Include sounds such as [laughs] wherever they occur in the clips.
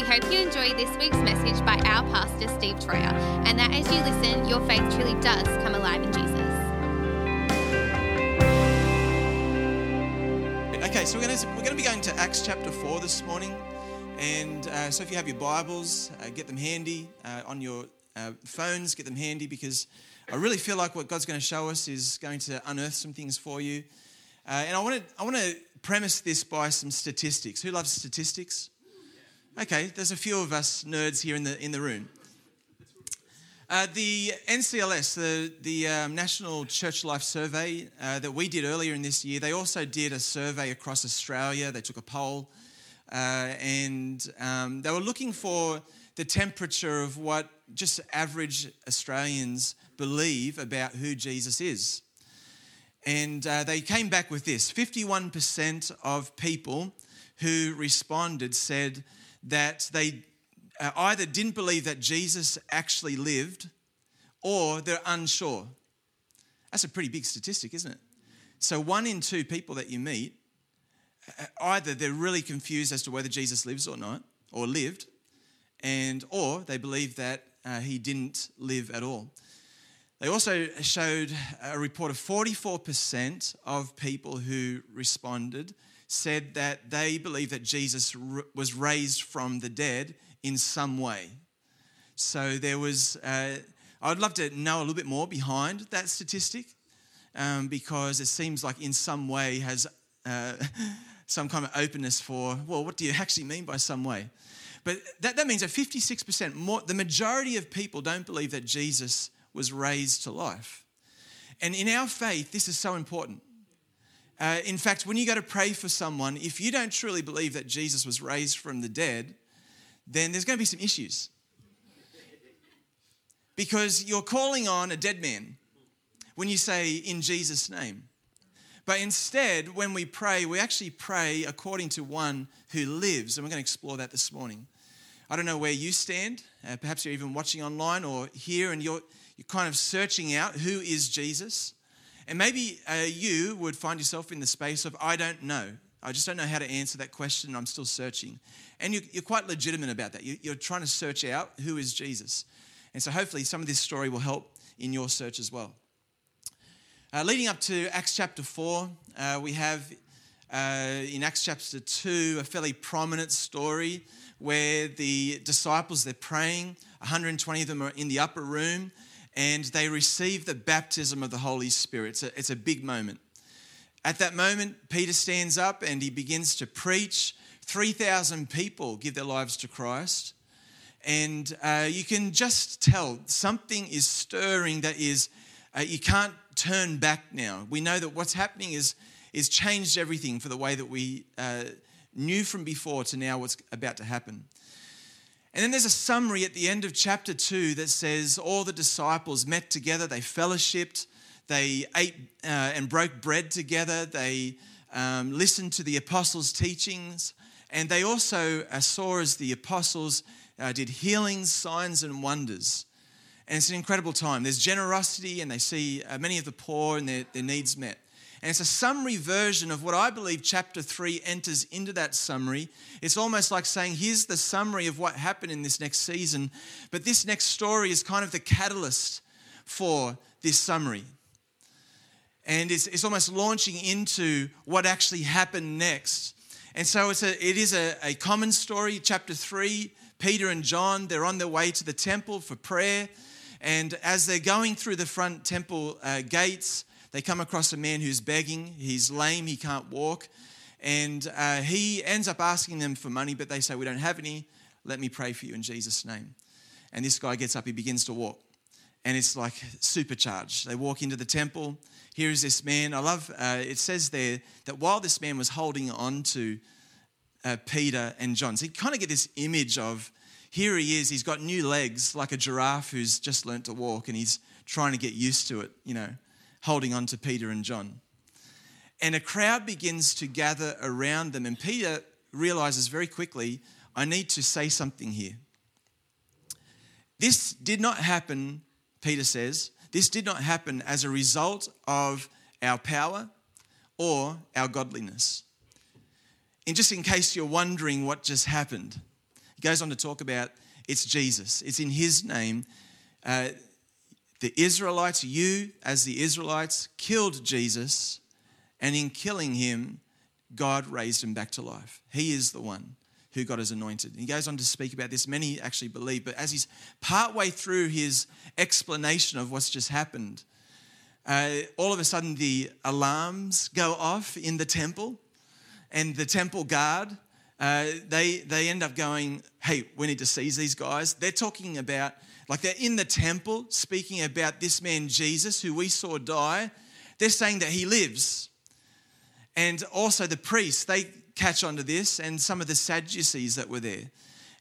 We hope you enjoy this week's message by our pastor, Steve Troyer, and that as you listen, your faith truly does come alive in Jesus. Okay, so we're going to we're going to be going to Acts chapter four this morning, and uh, so if you have your Bibles, uh, get them handy uh, on your uh, phones. Get them handy because I really feel like what God's going to show us is going to unearth some things for you. Uh, and I want to I want to premise this by some statistics. Who loves statistics? Okay, there's a few of us nerds here in the in the room. Uh, the NCLS, the, the um, National Church Life Survey uh, that we did earlier in this year, they also did a survey across Australia. They took a poll uh, and um, they were looking for the temperature of what just average Australians believe about who Jesus is. And uh, they came back with this 51% of people who responded said that they uh, either didn't believe that Jesus actually lived or they're unsure. That's a pretty big statistic, isn't it? So, one in two people that you meet, uh, either they're really confused as to whether Jesus lives or not, or lived, and or they believe that uh, he didn't live at all. They also showed a report of 44% of people who responded said that they believe that Jesus was raised from the dead in some way. So there was, uh, I'd love to know a little bit more behind that statistic um, because it seems like in some way has uh, [laughs] some kind of openness for, well, what do you actually mean by some way? But that, that means that 56% more, the majority of people don't believe that Jesus was raised to life. And in our faith, this is so important. Uh, in fact, when you go to pray for someone, if you don't truly believe that Jesus was raised from the dead, then there's going to be some issues. Because you're calling on a dead man when you say, in Jesus' name. But instead, when we pray, we actually pray according to one who lives. And we're going to explore that this morning. I don't know where you stand. Uh, perhaps you're even watching online or here and you're, you're kind of searching out who is Jesus. And maybe uh, you would find yourself in the space of, I don't know. I just don't know how to answer that question. I'm still searching. And you're, you're quite legitimate about that. You're trying to search out who is Jesus. And so hopefully some of this story will help in your search as well. Uh, leading up to Acts chapter 4, uh, we have uh, in Acts chapter 2 a fairly prominent story where the disciples, they're praying. 120 of them are in the upper room and they receive the baptism of the Holy Spirit. It's a, it's a big moment. At that moment, Peter stands up and he begins to preach. 3,000 people give their lives to Christ. And uh, you can just tell something is stirring that is, uh, you can't turn back now. We know that what's happening is, is changed everything for the way that we uh, knew from before to now what's about to happen. And then there's a summary at the end of chapter 2 that says all the disciples met together, they fellowshipped, they ate uh, and broke bread together. They um, listened to the apostles' teachings. And they also uh, saw as the apostles uh, did healings, signs, and wonders. And it's an incredible time. There's generosity, and they see uh, many of the poor and their, their needs met. And it's a summary version of what I believe chapter 3 enters into that summary. It's almost like saying, here's the summary of what happened in this next season. But this next story is kind of the catalyst for this summary and it's, it's almost launching into what actually happened next. And so it's a, it is a, a common story. Chapter 3, Peter and John, they're on their way to the temple for prayer. And as they're going through the front temple uh, gates, they come across a man who's begging. He's lame, he can't walk. And uh, he ends up asking them for money, but they say, We don't have any. Let me pray for you in Jesus' name. And this guy gets up, he begins to walk. And it's like supercharged. They walk into the temple here is this man. I love, uh, it says there that while this man was holding on to uh, Peter and John, so you kind of get this image of here he is, he's got new legs like a giraffe who's just learnt to walk and he's trying to get used to it, you know, holding on to Peter and John. And a crowd begins to gather around them, and Peter realizes very quickly, I need to say something here. This did not happen, Peter says, this did not happen as a result of our power or our godliness. And just in case you're wondering what just happened, He goes on to talk about it's Jesus, it's in his name. Uh, the Israelites, you as the Israelites, killed Jesus, and in killing him, God raised him back to life. He is the one who God has anointed. And He goes on to speak about this. Many actually believe, but as he's partway through his explanation of what's just happened, uh, all of a sudden the alarms go off in the temple, and the temple guard. Uh, they, they end up going, hey, we need to seize these guys. They're talking about, like they're in the temple speaking about this man Jesus who we saw die. They're saying that he lives. And also the priests, they catch on to this, and some of the Sadducees that were there.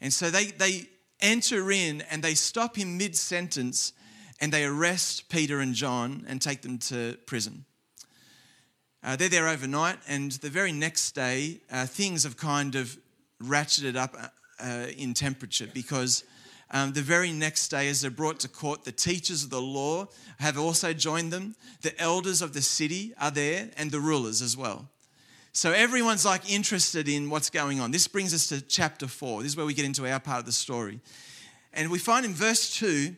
And so they, they enter in and they stop him mid sentence and they arrest Peter and John and take them to prison. Uh, they're there overnight, and the very next day, uh, things have kind of ratcheted up uh, uh, in temperature because um, the very next day, as they're brought to court, the teachers of the law have also joined them. The elders of the city are there, and the rulers as well. So everyone's like interested in what's going on. This brings us to chapter 4. This is where we get into our part of the story. And we find in verse 2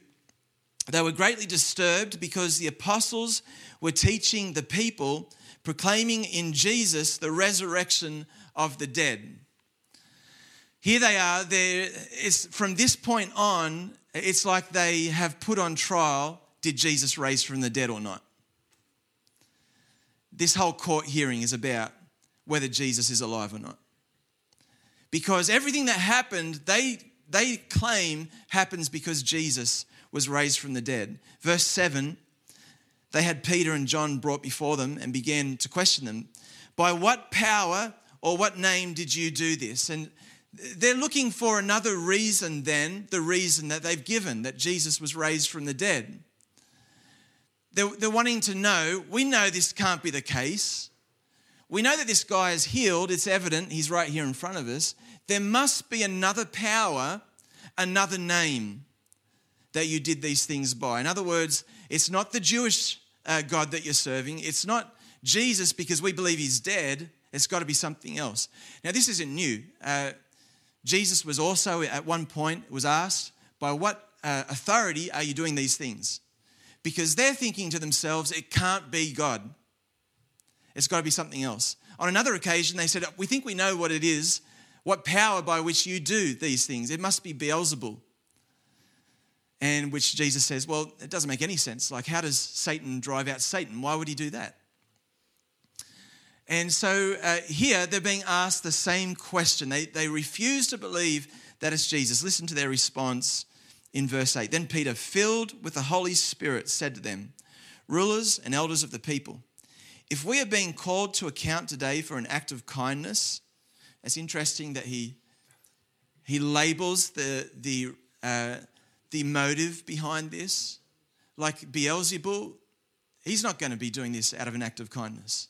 they were greatly disturbed because the apostles were teaching the people, proclaiming in Jesus the resurrection of the dead. Here they are. There, it's, from this point on, it's like they have put on trial did Jesus raise from the dead or not? This whole court hearing is about whether Jesus is alive or not. Because everything that happened, they, they claim happens because Jesus was raised from the dead. Verse 7 they had Peter and John brought before them and began to question them. By what power or what name did you do this? And they're looking for another reason than the reason that they've given that Jesus was raised from the dead. They're, they're wanting to know we know this can't be the case. We know that this guy is healed. It's evident. He's right here in front of us. There must be another power, another name that you did these things by. In other words, it's not the Jewish uh, God that you're serving, it's not Jesus because we believe he's dead. It's got to be something else. Now, this isn't new. Uh, Jesus was also at one point was asked, "By what uh, authority are you doing these things?" Because they're thinking to themselves, "It can't be God. It's got to be something else." On another occasion, they said, "We think we know what it is. What power by which you do these things? It must be Beelzebul." and which Jesus says, well, it doesn't make any sense. Like, how does Satan drive out Satan? Why would he do that? And so uh, here they're being asked the same question. They, they refuse to believe that it's Jesus. Listen to their response in verse 8. Then Peter, filled with the Holy Spirit, said to them, Rulers and elders of the people, if we are being called to account today for an act of kindness, it's interesting that he, he labels the, the uh, the motive behind this. Like Beelzebul, he's not going to be doing this out of an act of kindness.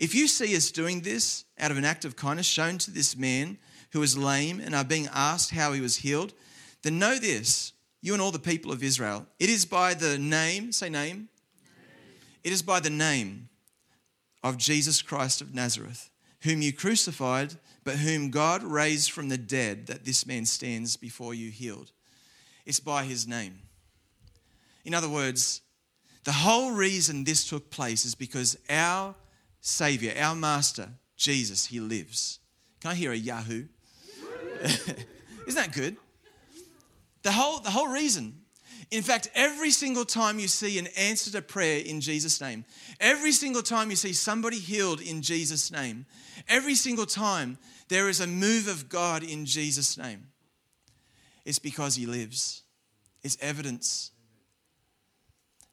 If you see us doing this out of an act of kindness shown to this man who is lame and are being asked how he was healed, then know this, you and all the people of Israel. It is by the name, say name. name. It is by the name of Jesus Christ of Nazareth, whom you crucified, but whom God raised from the dead, that this man stands before you healed. It's by his name. In other words, the whole reason this took place is because our Savior, our Master, Jesus, he lives. Can I hear a Yahoo? [laughs] Isn't that good? The whole, the whole reason. In fact, every single time you see an answer to prayer in Jesus' name, every single time you see somebody healed in Jesus' name, every single time there is a move of God in Jesus' name. It's because he lives. It's evidence.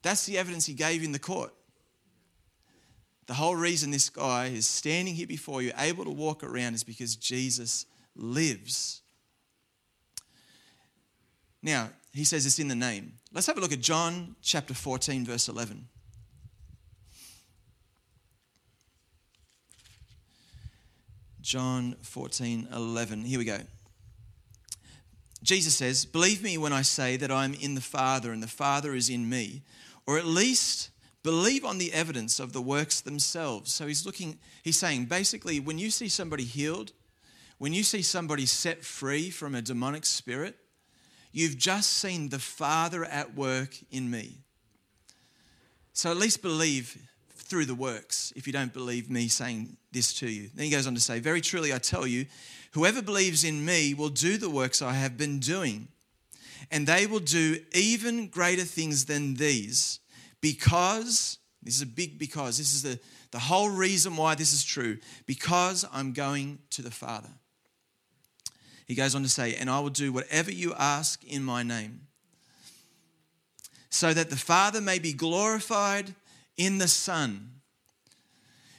That's the evidence he gave in the court. The whole reason this guy is standing here before you, able to walk around, is because Jesus lives. Now, he says it's in the name. Let's have a look at John chapter 14, verse 11. John 14, 11. Here we go. Jesus says, Believe me when I say that I'm in the Father and the Father is in me, or at least believe on the evidence of the works themselves. So he's looking, he's saying basically, when you see somebody healed, when you see somebody set free from a demonic spirit, you've just seen the Father at work in me. So at least believe through the works if you don't believe me saying this to you. Then he goes on to say, Very truly I tell you, whoever believes in me will do the works I have been doing, and they will do even greater things than these, because, this is a big because, this is the, the whole reason why this is true, because I'm going to the Father. He goes on to say, And I will do whatever you ask in my name, so that the Father may be glorified in the Son.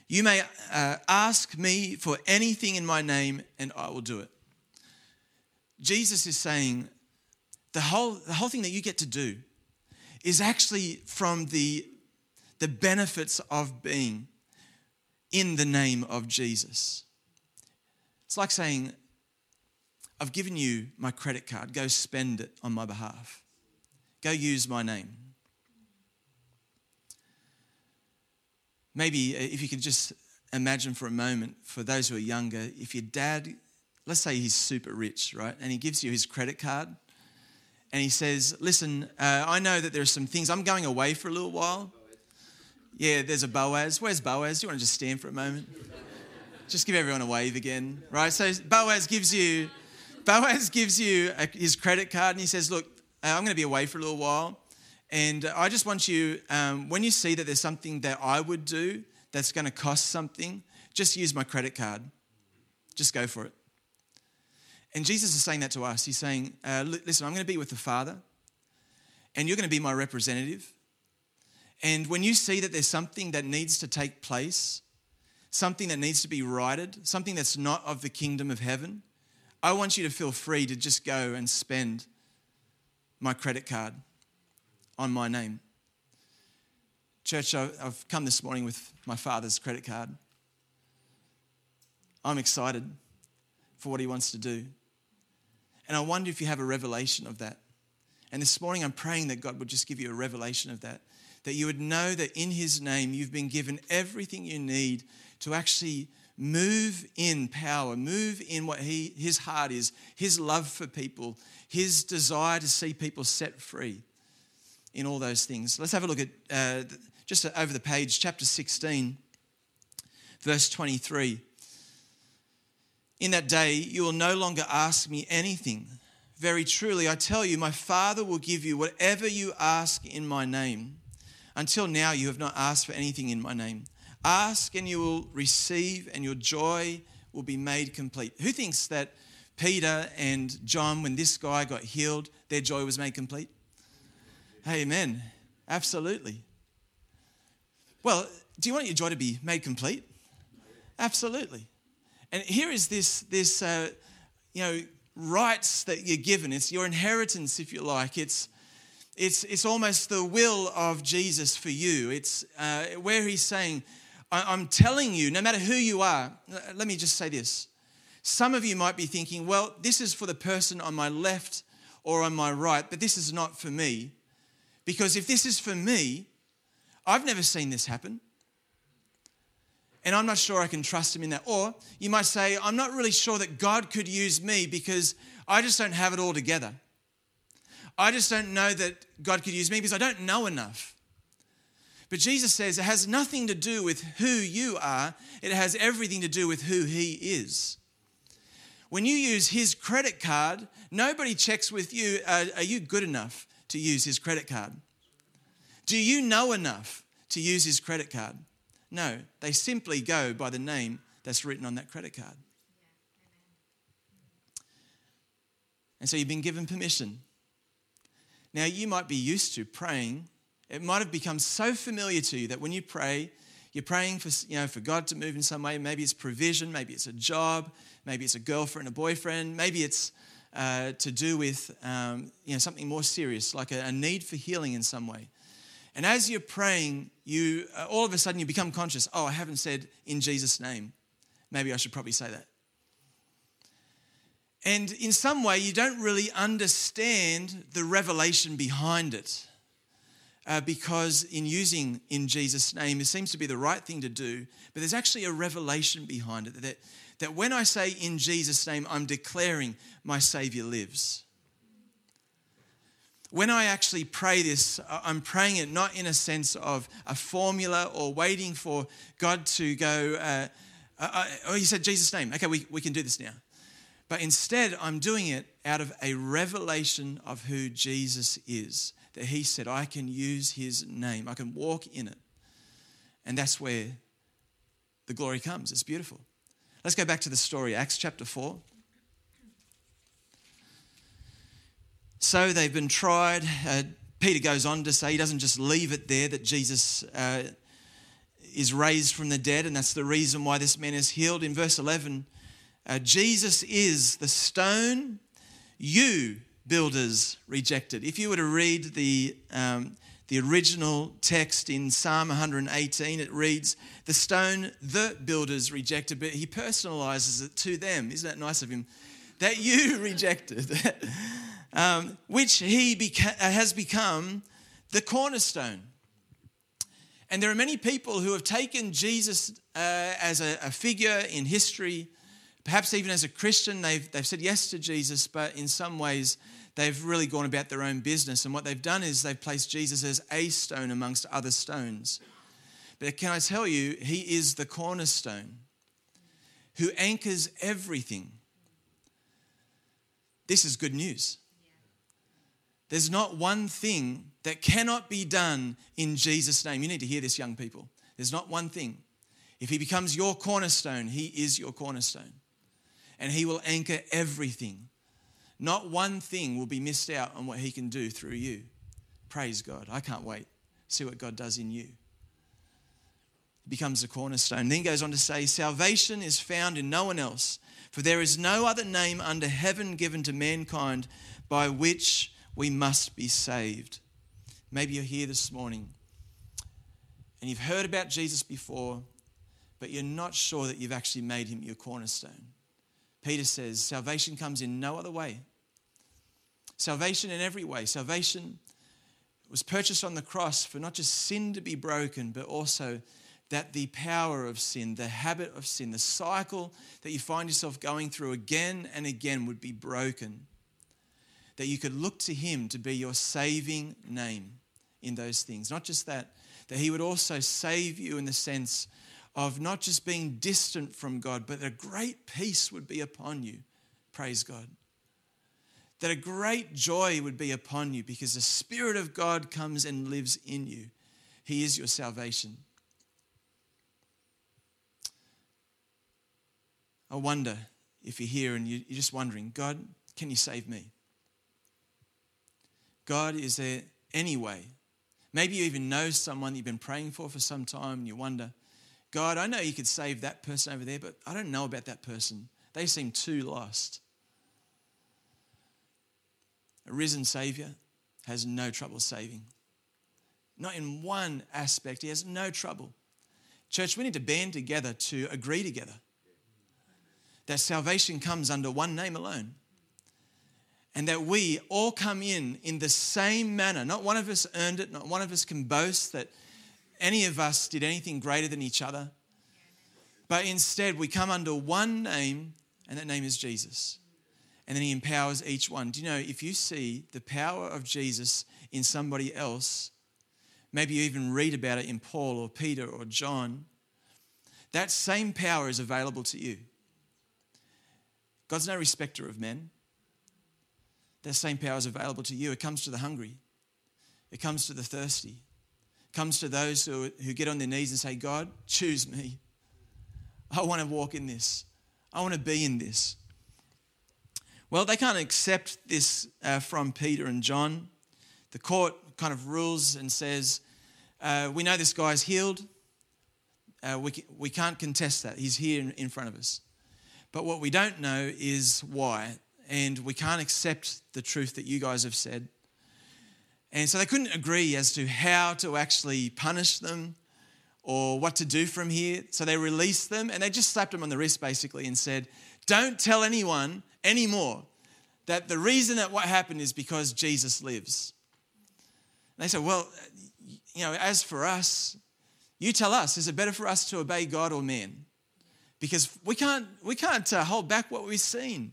You may uh, ask me for anything in my name, and I will do it. Jesus is saying the whole, the whole thing that you get to do is actually from the, the benefits of being in the name of Jesus. It's like saying, I've given you my credit card, go spend it on my behalf, go use my name. maybe uh, if you could just imagine for a moment, for those who are younger, if your dad, let's say he's super rich, right? And he gives you his credit card and he says, Listen, uh, I know that there are some things, I'm going away for a little while. Yeah, there's a Boaz. Where's Boaz? Do you want to just stand for a moment? just give everyone a wave again, right? So Boaz gives you, Boaz gives you a, his credit card and he says, Look, uh, I'm going to be away for a little while. And I just want you, um, when you see that there's something that I would do that's going to cost something, just use my credit card. Just go for it. And Jesus is saying that to us. He's saying, uh, listen, I'm going to be with the Father, and you're going to be my representative. And when you see that there's something that needs to take place, something that needs to be righted, something that's not of the kingdom of heaven, I want you to feel free to just go and spend my credit card on my name. Church, I've come this morning with my father's credit card. I'm excited for what he wants to do. And I wonder if you have a revelation of that. And this morning, I'm praying that God would just give you a revelation of that. That you would know that in his name, you've been given everything you need to actually move in power, move in what he, his heart is, his love for people, his desire to see people set free in all those things. Let's have a look at uh, just over the page, chapter 16, verse 23. In that day, you will no longer ask me anything. Very truly, I tell you, my Father will give you whatever you ask in my name. Until now, you have not asked for anything in my name. Ask and you will receive, and your joy will be made complete. Who thinks that Peter and John, when this guy got healed, their joy was made complete? Amen. Absolutely. Well, do you want your joy to be made complete? Absolutely. And here is this, this uh, you know, rights that you're given. It's your inheritance, if you like. It's, it's, it's almost the will of Jesus for you. It's uh, where he's saying, I'm telling you, no matter who you are, let me just say this. Some of you might be thinking, well, this is for the person on my left or on my right, but this is not for me. Because if this is for me, I've never seen this happen. And I'm not sure I can trust him in that. Or you might say, I'm not really sure that God could use me because I just don't have it all together. I just don't know that God could use me because I don't know enough. But Jesus says it has nothing to do with who you are, it has everything to do with who He is. When you use His credit card, nobody checks with you, uh, are you good enough? to use his credit card? Do you know enough to use his credit card? No, they simply go by the name that's written on that credit card. And so you've been given permission. Now, you might be used to praying. It might have become so familiar to you that when you pray, you're praying for, you know, for God to move in some way. Maybe it's provision, maybe it's a job, maybe it's a girlfriend, a boyfriend, maybe it's uh, to do with um, you know, something more serious, like a, a, need for healing in some way. And as you're praying, you uh, all of a sudden you become conscious. Oh, I haven't said in Jesus' name. Maybe I should probably say that. And in some way, you don't really understand the revelation behind it. uh, because in using in Jesus' name, it seems to be the right thing to do, but there's actually a revelation behind it that, that when I say in Jesus' name, I'm declaring my Savior lives. When I actually pray this, I'm praying it not in a sense of a formula or waiting for God to go, uh, uh, oh, you said Jesus' name. Okay, we, we can do this now. But instead, I'm doing it out of a revelation of who Jesus is. That He said, I can use His name, I can walk in it. And that's where the glory comes. It's beautiful. Let's go back to the story, Acts chapter 4. So they've been tried. Uh, Peter goes on to say he doesn't just leave it there that Jesus uh, is raised from the dead, and that's the reason why this man is healed. In verse 11, uh, Jesus is the stone you builders rejected. If you were to read the, um, the original text in Psalm 118, it reads, The stone the builders rejected, but he personalizes it to them. Isn't that nice of him? That you [laughs] rejected, [laughs] um, which he beca- has become the cornerstone. And there are many people who have taken Jesus uh, as a, a figure in history Perhaps even as a Christian, they've, they've said yes to Jesus, but in some ways, they've really gone about their own business. And what they've done is they've placed Jesus as a stone amongst other stones. But can I tell you, he is the cornerstone who anchors everything. This is good news. There's not one thing that cannot be done in Jesus' name. You need to hear this, young people. There's not one thing. If he becomes your cornerstone, he is your cornerstone and He will anchor everything. Not one thing will be missed out on what He can do through you. Praise God. I can't wait. See what God does in you. It becomes a cornerstone. Then goes on to say, Salvation is found in no one else, for there is no other name under heaven given to mankind by which we must be saved. Maybe you're here this morning and you've heard about Jesus before, but you're not sure that you've actually made him your cornerstone. Peter says salvation comes in no other way. Salvation in every way. Salvation was purchased on the cross for not just sin to be broken, but also that the power of sin, the habit of sin, the cycle that you find yourself going through again and again would be broken. That you could look to Him to be your saving name in those things. Not just that, that He would also save you in the sense of not just being distant from God, but a great peace would be upon you. Praise God. That a great joy would be upon you because the Spirit of God comes and lives in you. He is your salvation. I wonder if you're here and you're just wondering, God, can you save me? God, is there any way? Maybe you even know someone you've been praying for for some time and you wonder, God, I know you could save that person over there, but I don't know about that person. They seem too lost. A risen Savior has no trouble saving. Not in one aspect, he has no trouble. Church, we need to band together to agree together that salvation comes under one name alone. And that we all come in in the same manner. Not one of us earned it, not one of us can boast that any of us did anything greater than each other. But instead, we come under one name, and that name is Jesus. And then he empowers each one. Do you know, if you see the power of Jesus in somebody else, maybe you even read about it in Paul or Peter or John, that same power is available to you. God's no respecter of men. That same power is available to you. It comes to the hungry, it comes to the thirsty, comes to those who, who get on their knees and say, God, choose me. I want to walk in this. I want to be in this. Well, they can't accept this uh, from Peter and John. The court kind of rules and says, uh, We know this guy's healed. Uh, we, we can't contest that. He's here in, in front of us. But what we don't know is why. And we can't accept the truth that you guys have said. And so they couldn't agree as to how to actually punish them or what to do from here. So they released them and they just slapped them on the wrist basically and said, Don't tell anyone anymore that the reason that what happened is because Jesus lives. And they said, Well, you know, as for us, you tell us, is it better for us to obey God or man? Because we can't, we can't uh, hold back what we've seen.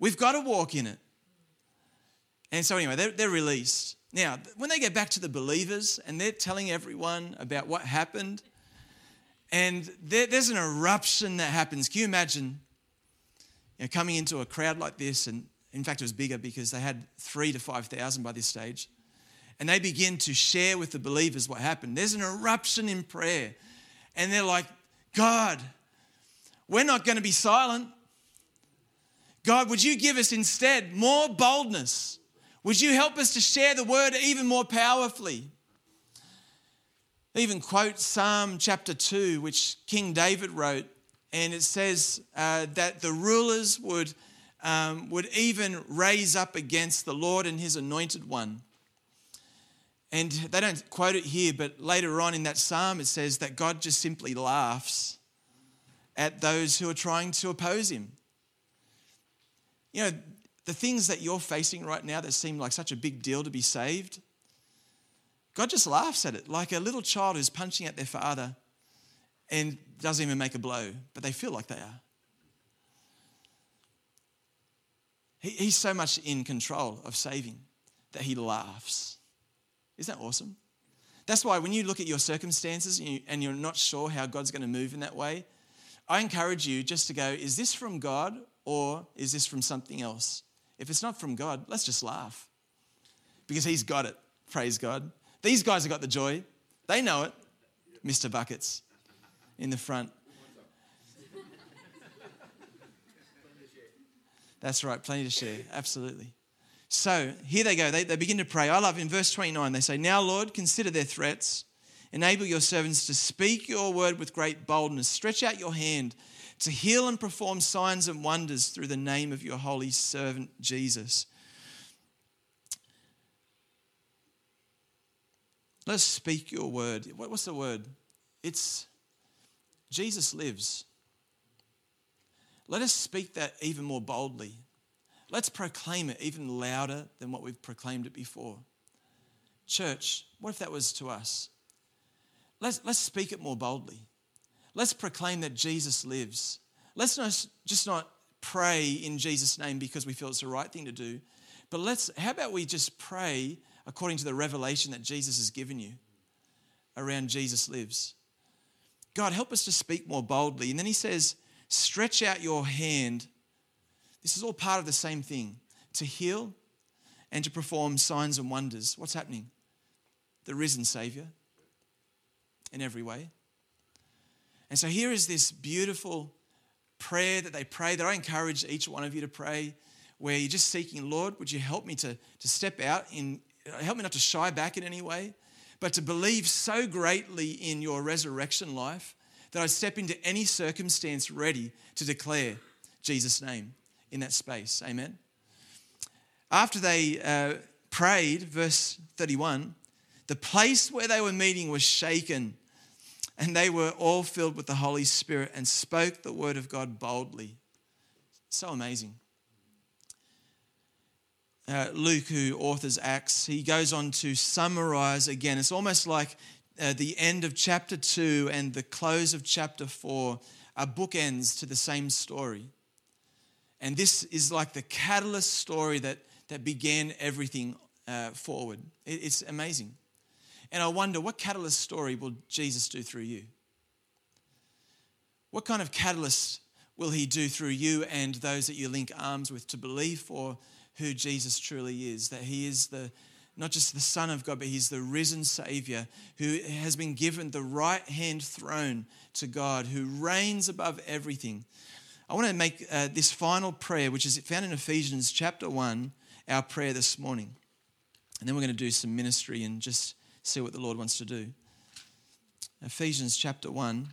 We've got to walk in it. And so, anyway, they're, they're released. Now, when they get back to the believers and they're telling everyone about what happened, and there, there's an eruption that happens. Can you imagine you know, coming into a crowd like this? And in fact, it was bigger because they had three to 5,000 by this stage. And they begin to share with the believers what happened. There's an eruption in prayer. And they're like, God, we're not going to be silent. God, would you give us instead more boldness? Would you help us to share the word even more powerfully? Even quote Psalm chapter 2, which King David wrote, and it says uh, that the rulers would, um, would even raise up against the Lord and his anointed one. And they don't quote it here, but later on in that psalm, it says that God just simply laughs at those who are trying to oppose him. You know, the things that you're facing right now that seem like such a big deal to be saved, God just laughs at it like a little child who's punching at their father and doesn't even make a blow, but they feel like they are. He, he's so much in control of saving that he laughs. Isn't that awesome? That's why when you look at your circumstances and you're not sure how God's going to move in that way, I encourage you just to go, is this from God or is this from something else? If it's not from God, let's just laugh because He's got it. Praise God. These guys have got the joy. They know it. Mr. Buckets in the front. That's right, plenty to share. Absolutely. So here they go. They, they begin to pray. I love in verse 29, they say, Now, Lord, consider their threats. Enable your servants to speak your word with great boldness. Stretch out your hand to heal and perform signs and wonders through the name of your holy servant Jesus. Let's speak your word. What's the word? It's Jesus lives. Let us speak that even more boldly. Let's proclaim it even louder than what we've proclaimed it before. Church, what if that was to us? Let's, let's speak it more boldly. Let's proclaim that Jesus lives. Let's not, just not pray in Jesus' name because we feel it's the right thing to do, but let's, how about we just pray according to the revelation that Jesus has given you around Jesus lives. God, help us to speak more boldly. And then he says, stretch out your hand. This is all part of the same thing to heal and to perform signs and wonders. What's happening? The risen Savior in every way. And so here is this beautiful prayer that they pray that I encourage each one of you to pray, where you're just seeking, Lord, would you help me to, to step out in help me not to shy back in any way, but to believe so greatly in your resurrection life that I step into any circumstance ready to declare Jesus' name in that space. Amen. After they uh, prayed, verse 31, the place where they were meeting was shaken, and they were all filled with the Holy Spirit and spoke the word of God boldly. So amazing uh, Luke, who authors Acts, he goes on to summarize again. It's almost like uh, the end of chapter 2 and the close of chapter 4 are bookends to the same story. And this is like the catalyst story that, that began everything uh, forward. It, it's amazing. And I wonder what catalyst story will Jesus do through you? What kind of catalyst will he do through you and those that you link arms with to believe for who Jesus truly is, that he is the not just the Son of God, but he's the risen Savior who has been given the right hand throne to God, who reigns above everything. I want to make uh, this final prayer, which is found in Ephesians chapter 1, our prayer this morning. And then we're going to do some ministry and just see what the Lord wants to do. Ephesians chapter 1.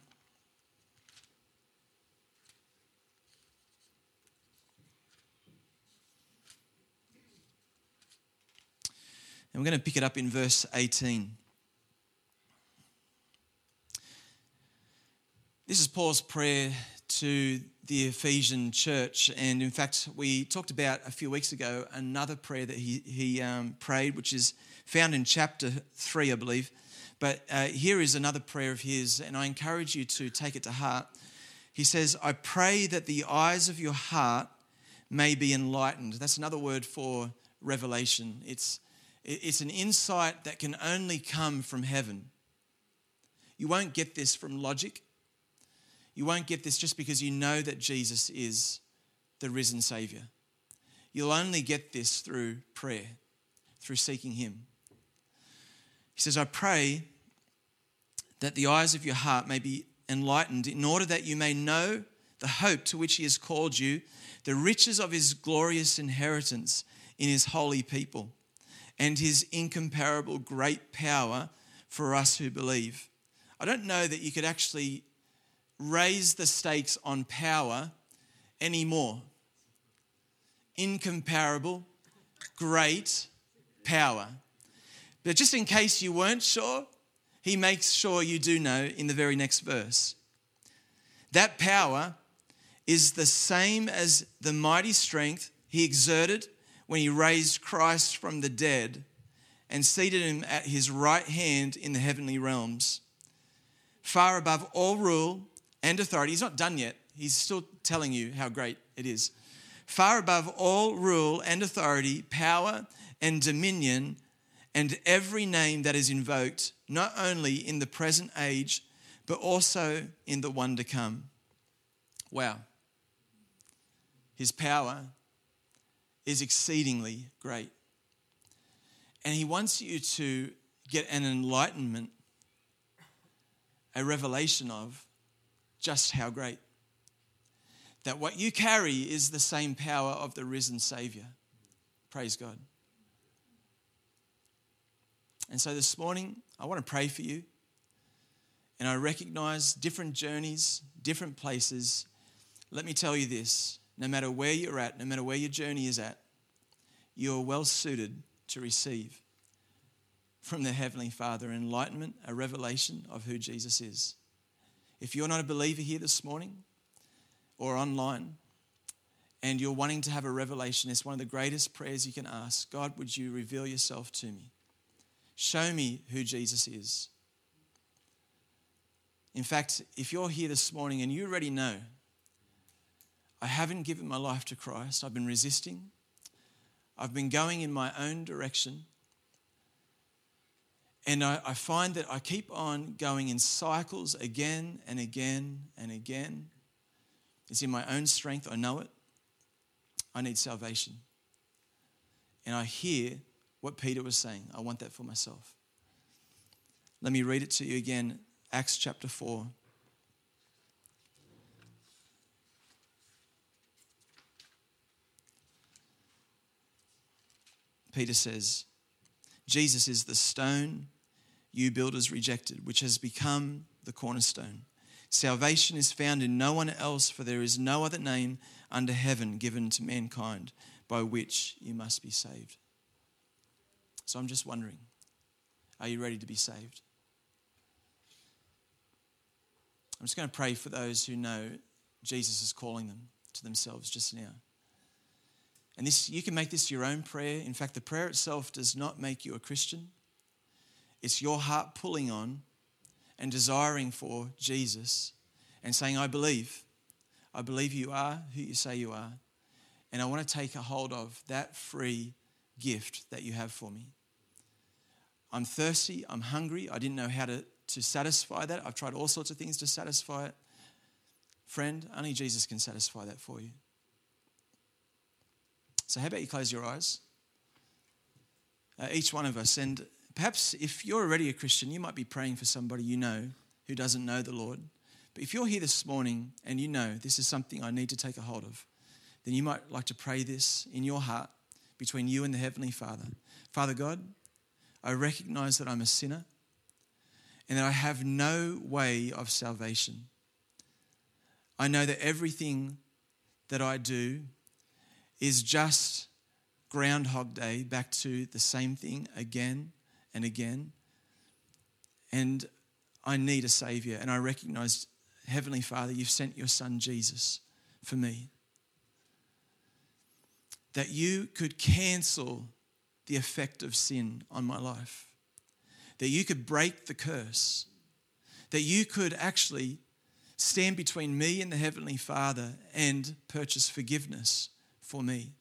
And we're going to pick it up in verse 18. This is Paul's prayer to the Ephesian church. And in fact, we talked about a few weeks ago another prayer that he, he um, prayed, which is found in chapter 3, I believe. But uh, here is another prayer of his, and I encourage you to take it to heart. He says, I pray that the eyes of your heart may be enlightened. That's another word for revelation. It's, it's an insight that can only come from heaven. You won't get this from logic. You won't get this just because you know that Jesus is the risen Savior. You'll only get this through prayer, through seeking Him. He says, I pray that the eyes of your heart may be enlightened in order that you may know the hope to which He has called you, the riches of His glorious inheritance in His holy people, and His incomparable great power for us who believe. I don't know that you could actually raise the stakes on power anymore. Incomparable, great power. But just in case you weren't sure, he makes sure you do know in the very next verse. That power is the same as the mighty strength he exerted when he raised Christ from the dead and seated him at his right hand in the heavenly realms, far above all rule and authority. He's not done yet, he's still telling you how great it is. Far above all rule and authority, power and dominion, and every name that is invoked, not only in the present age, but also in the one to come. Wow. His power is exceedingly great. And he wants you to get an enlightenment, a revelation of just how great. That what you carry is the same power of the risen Savior. Praise God. And so this morning, I want to pray for you. And I recognize different journeys, different places. Let me tell you this no matter where you're at, no matter where your journey is at, you're well suited to receive from the Heavenly Father enlightenment, a revelation of who Jesus is. If you're not a believer here this morning or online and you're wanting to have a revelation, it's one of the greatest prayers you can ask. God, would you reveal yourself to me? Show me who Jesus is. In fact, if you're here this morning and you already know, I haven't given my life to Christ, I've been resisting, I've been going in my own direction. And I, I, find that I keep on going in cycles again and again and again. It's in my own strength, I know it. I need salvation. And I hear what Peter was saying. I want that for myself. Let me read it to you again Acts chapter 4. Peter says, Jesus is the stone you builders rejected, which has become the cornerstone. Salvation is found in no one else, for there is no other name under heaven given to mankind by which you must be saved. So I'm just wondering are you ready to be saved? I'm just going to pray for those who know Jesus is calling them to themselves just now. And this you can make this your own prayer. In fact, the prayer itself does not make you a Christian. It's your heart pulling on and desiring for Jesus and saying, I believe. I believe you are who you say you are. And I want to take a hold of that free gift that you have for me. I'm thirsty, I'm hungry, I didn't know how to, to satisfy that. I've tried all sorts of things to satisfy it. Friend, only Jesus can satisfy that for you. So, how about you close your eyes? Uh, each one of us, and Perhaps if you're already a Christian, you might be praying for somebody you know who doesn't know the Lord. But if you're here this morning and you know this is something I need to take a hold of, then you might like to pray this in your heart between you and the Heavenly Father. Father God, I recognize that I'm a sinner and that I have no way of salvation. I know that everything that I do is just Groundhog Day, back to the same thing again and again. And I need a Savior, and I recognize Heavenly Father, you've sent your Son Jesus for me. That you could cancel the effect of sin on my life. That you could break the curse. That you could actually stand between me and the Heavenly Father and purchase forgiveness for me.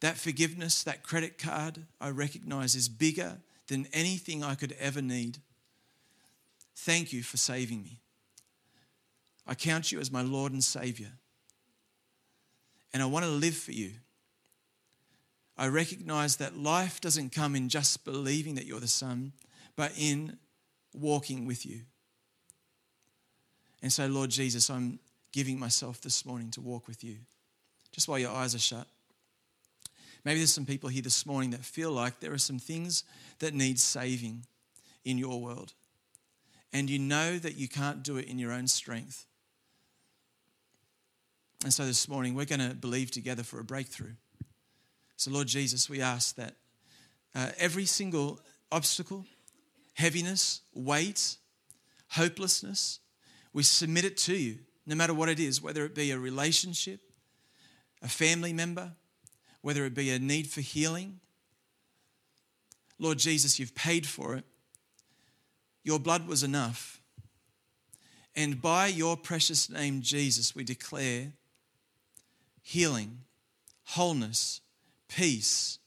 That forgiveness, that credit card, I recognize is bigger than anything I could ever need. Thank you for saving me. I count you as my Lord and Savior. And I want to live for you. I recognize that life doesn't come in just believing that you're the Son, but in walking with you. And so, Lord Jesus, I'm giving myself this morning to walk with you. Just while your eyes are shut. Maybe there's some people here this morning that feel like there are some things that need saving in your world. And you know that you can't do it in your own strength. And so this morning, we're going to believe together for a breakthrough. So, Lord Jesus, we ask that uh, every single obstacle, heaviness, weight, hopelessness, we submit it to you, no matter what it is, whether it be a relationship, a family member, whether it be a need for healing. Lord Jesus, you've paid for it. Your blood was enough. And by your precious name, Jesus, we declare healing, wholeness, peace,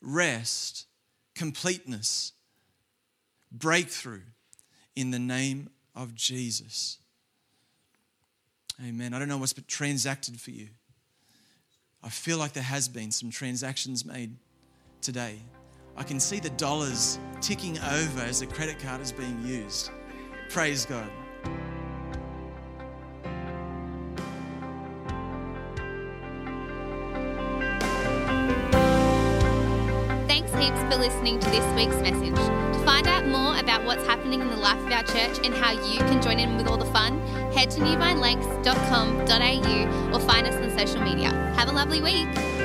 rest, completeness, breakthrough in the name of Jesus. Amen. I don't know what's been transacted for you. I feel like there has been some transactions made today. I can see the dollars ticking over as the credit card is being used. Praise God. For listening to this week's message. To find out more about what's happening in the life of our church and how you can join in with all the fun, head to newvinelanks.com.au or find us on social media. Have a lovely week.